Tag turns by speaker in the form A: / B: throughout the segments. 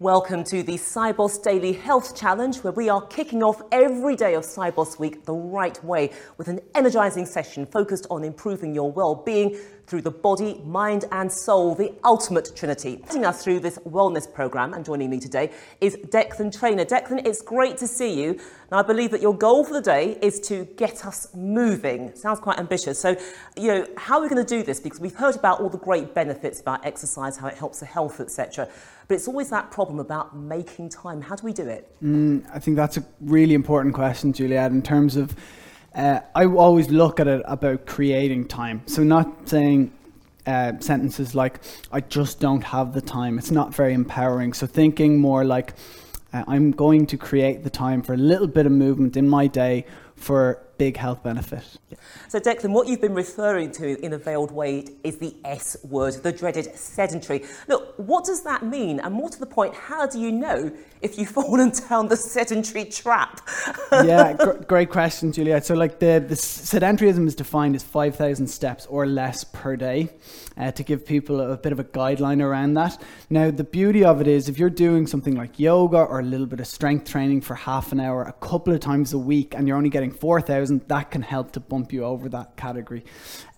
A: Welcome to the Sibos Daily Health Challenge, where we are kicking off every day of Sibos Week the right way with an energizing session focused on improving your well-being through the body, mind, and soul, the ultimate trinity. Taking us through this wellness program and joining me today is Declan Trainer. Declan, it's great to see you. And I believe that your goal for the day is to get us moving. Sounds quite ambitious. So, you know, how are we going to do this? Because we've heard about all the great benefits about exercise, how it helps the health, etc. But it's always that problem about making time. How do we do it?
B: Mm, I think that's a really important question, Juliette, in terms of uh, I always look at it about creating time. So, not saying uh, sentences like, I just don't have the time. It's not very empowering. So, thinking more like, uh, I'm going to create the time for a little bit of movement in my day for big health benefit.
A: So, Declan, what you've been referring to in a veiled way is the S word, the dreaded sedentary. Look, what does that mean? And more to the point, how do you know if you've fallen down the sedentary trap?
B: yeah, gr- great question, Juliette. So, like the, the sedentarism is defined as 5,000 steps or less per day uh, to give people a, a bit of a guideline around that. Now, the beauty of it is if you're doing something like yoga or a little bit of strength training for half an hour a couple of times a week and you're only getting 4,000, that can help to bump you over that category.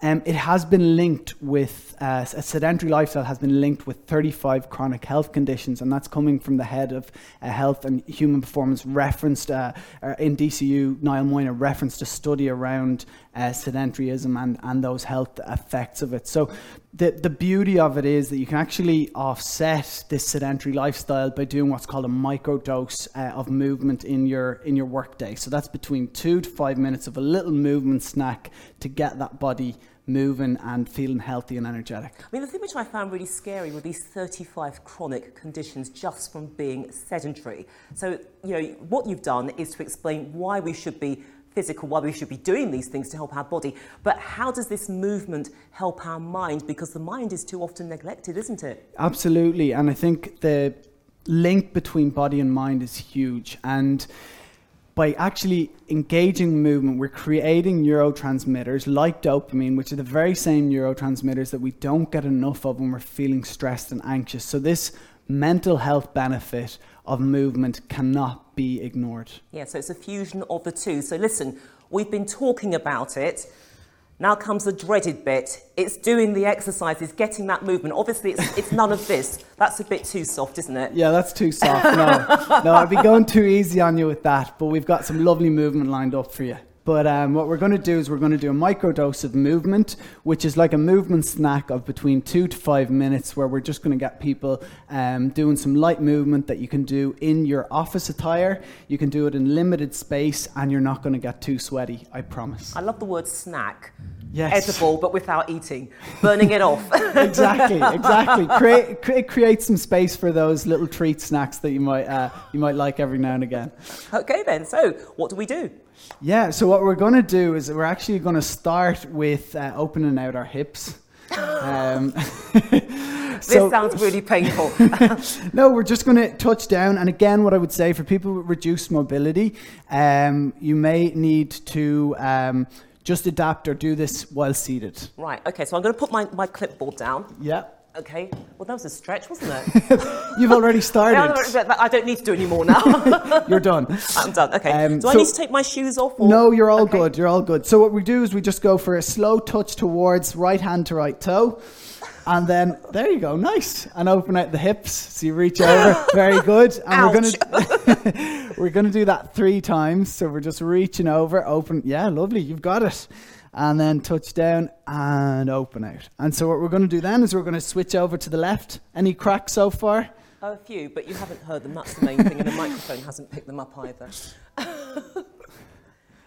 B: Um, it has been linked with uh, a sedentary lifestyle has been linked with 35 chronic health conditions, and that's coming from the head of uh, health and human performance. Referenced uh, in DCU, Niall Moyna referenced a study around uh, sedentaryism and, and those health effects of it. So the the beauty of it is that you can actually offset this sedentary lifestyle by doing what's called a microdose uh, of movement in your in your workday. So that's between two to five minutes of a little movement snack to get that body moving and feeling healthy and energetic.
A: I mean, the thing which I found really scary were these 35 chronic conditions just from being sedentary. So, you know, what you've done is to explain why we should be physical, why we should be doing these things to help our body. But how does this movement help our mind? Because the mind is too often neglected, isn't it?
B: Absolutely. And I think the link between body and mind is huge. And by actually engaging movement, we're creating neurotransmitters like dopamine, which are the very same neurotransmitters that we don't get enough of when we're feeling stressed and anxious. So, this mental health benefit of movement cannot be ignored.
A: Yeah, so it's a fusion of the two. So, listen, we've been talking about it. Now comes the dreaded bit. It's doing the exercises, getting that movement. Obviously, it's, it's none of this. That's a bit too soft, isn't it?
B: Yeah, that's too soft. No, no, I'd be going too easy on you with that. But we've got some lovely movement lined up for you. But um, what we're going to do is we're going to do a microdose of movement, which is like a movement snack of between two to five minutes, where we're just going to get people um, doing some light movement that you can do in your office attire. You can do it in limited space, and you're not going to get too sweaty, I promise.
A: I love the word snack.
B: Yes.
A: Edible, but without eating, burning it off.
B: exactly, exactly. Create, create, create some space for those little treat snacks that you might, uh, you might like every now and again.
A: Okay, then. So, what do we do?
B: Yeah, so what we're going to do is we're actually going to start with uh, opening out our hips. Um,
A: this sounds really painful.
B: no, we're just going to touch down. And again, what I would say for people with reduced mobility, um, you may need to um, just adapt or do this while seated.
A: Right, okay, so I'm going to put my, my clipboard down.
B: Yeah.
A: Okay. Well, that was a stretch, wasn't it?
B: You've already started.
A: I don't need to do any more now.
B: you're done.
A: I'm done. Okay. Um, do so I need to take my shoes off? Or?
B: No, you're all okay. good. You're all good. So what we do is we just go for a slow touch towards right hand to right toe. And then there you go, nice. And open out the hips. So you reach over, very good. And
A: Ouch.
B: we're gonna we're gonna do that three times. So we're just reaching over, open. Yeah, lovely. You've got it and then touch down and open out. And so what we're going to do then is we're going to switch over to the left. Any cracks so far?
A: Oh, a few, but you haven't heard them. That's the main thing, and the microphone hasn't picked them up either.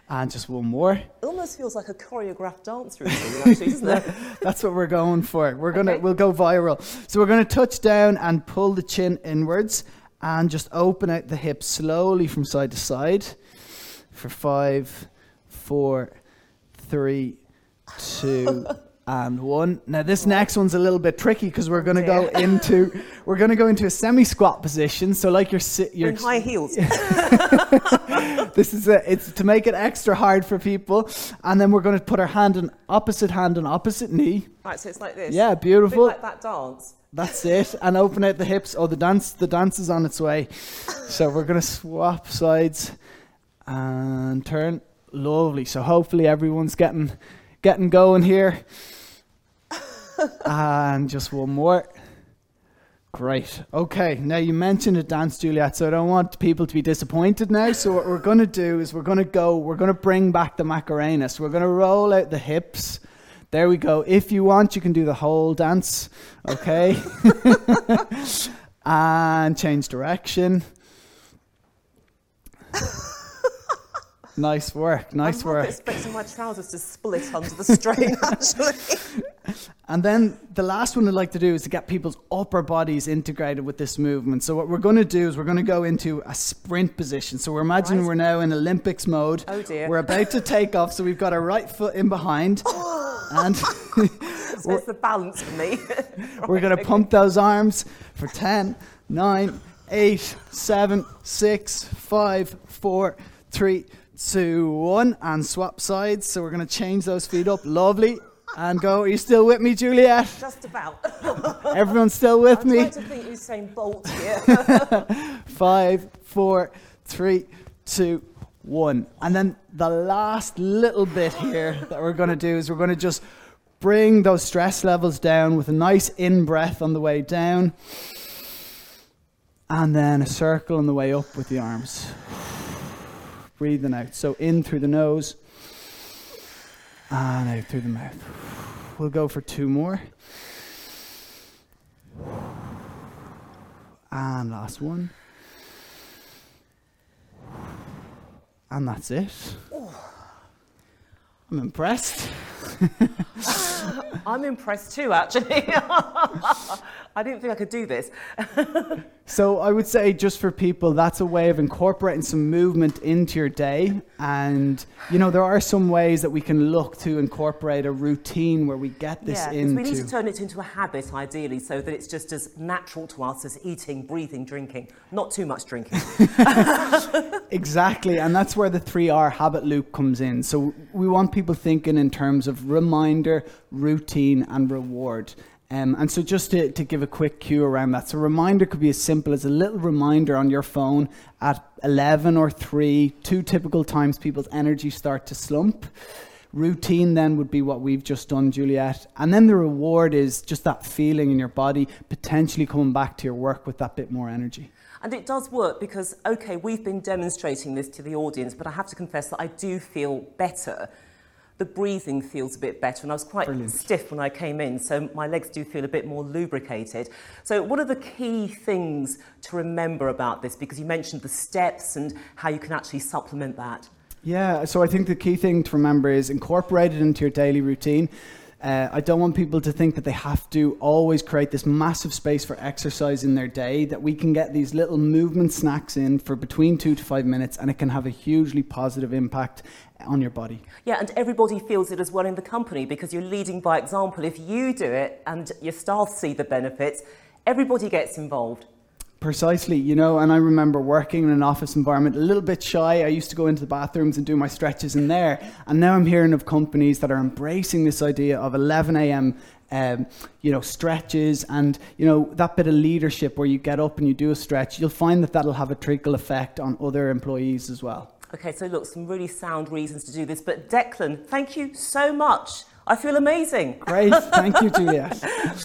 B: And just one more.
A: It almost feels like a choreographed dance routine, actually, doesn't it?
B: That's what we're going for. We're gonna okay. we'll go viral. So we're gonna touch down and pull the chin inwards and just open out the hips slowly from side to side for five, four three, two, and one. Now this next one's a little bit tricky because we're going to go into we're going to go into a semi squat position. So like you're
A: you're in high heels.
B: this is a, it's to make it extra hard for people, and then we're going to put our hand on opposite hand on opposite knee.
A: Right, so it's like this.
B: Yeah, beautiful.
A: like that dance.
B: That's it. And open out the hips. Oh, the dance, the dance is on its way. So we're gonna swap sides and turn. Lovely. So hopefully everyone's getting getting going here. and just one more. Great. Okay. Now you mentioned a dance, Juliette, so I don't want people to be disappointed now. So what we're going to do is we're going to go. We're going to bring back the Macarena. So we're going to roll out the hips. There we go. If you want, you can do the whole dance. Okay. and change direction. Nice work, nice work.
A: I'm
B: work.
A: expecting my trousers to split under the strain, actually.
B: And then the last one I'd like to do is to get people's upper bodies integrated with this movement. So what we're going to do is we're going to go into a sprint position. So we're imagining
A: Right.
B: we're now in Olympics mode.
A: Oh, dear.
B: We're about to take off, so we've got our right foot in behind, and
A: so it's the balance for me.
B: we're going to pump those arms for 10, 9, 8, 7, 6, 5, 4, 3, 2, 1, and swap sides. So we're going to change those feet up. Lovely. And go. Are you still with me, Juliette?
A: Just about.
B: Everyone's still with
A: I'm
B: me?
A: trying to think Usain Bolt here.
B: Five, four, three, two, one. And then the last little bit here that we're going to do is we're going to just bring those stress levels down with a nice in breath on the way down. And then a circle on the way up with the arms. Breathing out. So in through the nose ah, and out through the mouth. We'll go for two more. And last one. And that's it. I'm impressed.
A: I'm impressed too, actually. I didn't think I could do this.
B: So I would say just for people, that's a way of incorporating some movement into your day. And you know, there are some ways that we can look to incorporate a routine where we get this
A: yeah,
B: into.
A: we need to turn it into a habit, ideally, so that it's just as natural to us as eating, breathing, drinking. Not too much drinking.
B: Exactly, and that's where the 3R habit loop comes in. So we want people thinking in terms of reminder, routine, and reward. Um, and so just to, to give a quick cue around that, so reminder could be as simple as a little reminder on your phone at 11 or 3, two typical times people's energy start to slump. Routine then would be what we've just done, Juliette. And then the reward is just that feeling in your body, potentially coming back to your work with that bit more energy.
A: And it does work because, okay, we've been demonstrating this to the audience, but I have to confess that I do feel better. The breathing feels a bit better, and I was quite
B: Brilliant.
A: stiff when I came in, so my legs do feel a bit more lubricated. So, what are the key things to remember about this? Because you mentioned the steps and how you can actually supplement that.
B: Yeah, so I think the key thing to remember is incorporate it into your daily routine. Uh, I don't want people to think that they have to always create this massive space for exercise in their day, that we can get these little movement snacks in for between two to five minutes and it can have a hugely positive impact on your body.
A: Yeah, and everybody feels it as well in the company because you're leading by example. If you do it and your staff see the benefits, everybody gets involved.
B: Precisely, you know, and I remember working in an office environment a little bit shy. I used to go into the bathrooms and do my stretches in there. And now I'm hearing of companies that are embracing this idea of 11 a.m. Um, you know, stretches and, you know, that bit of leadership where you get up and you do a stretch. You'll find that that'll have a trickle effect on other employees as well.
A: Okay, so look, some really sound reasons to do this. But Declan, thank you so much. I feel amazing.
B: Great. Thank you, Juliette.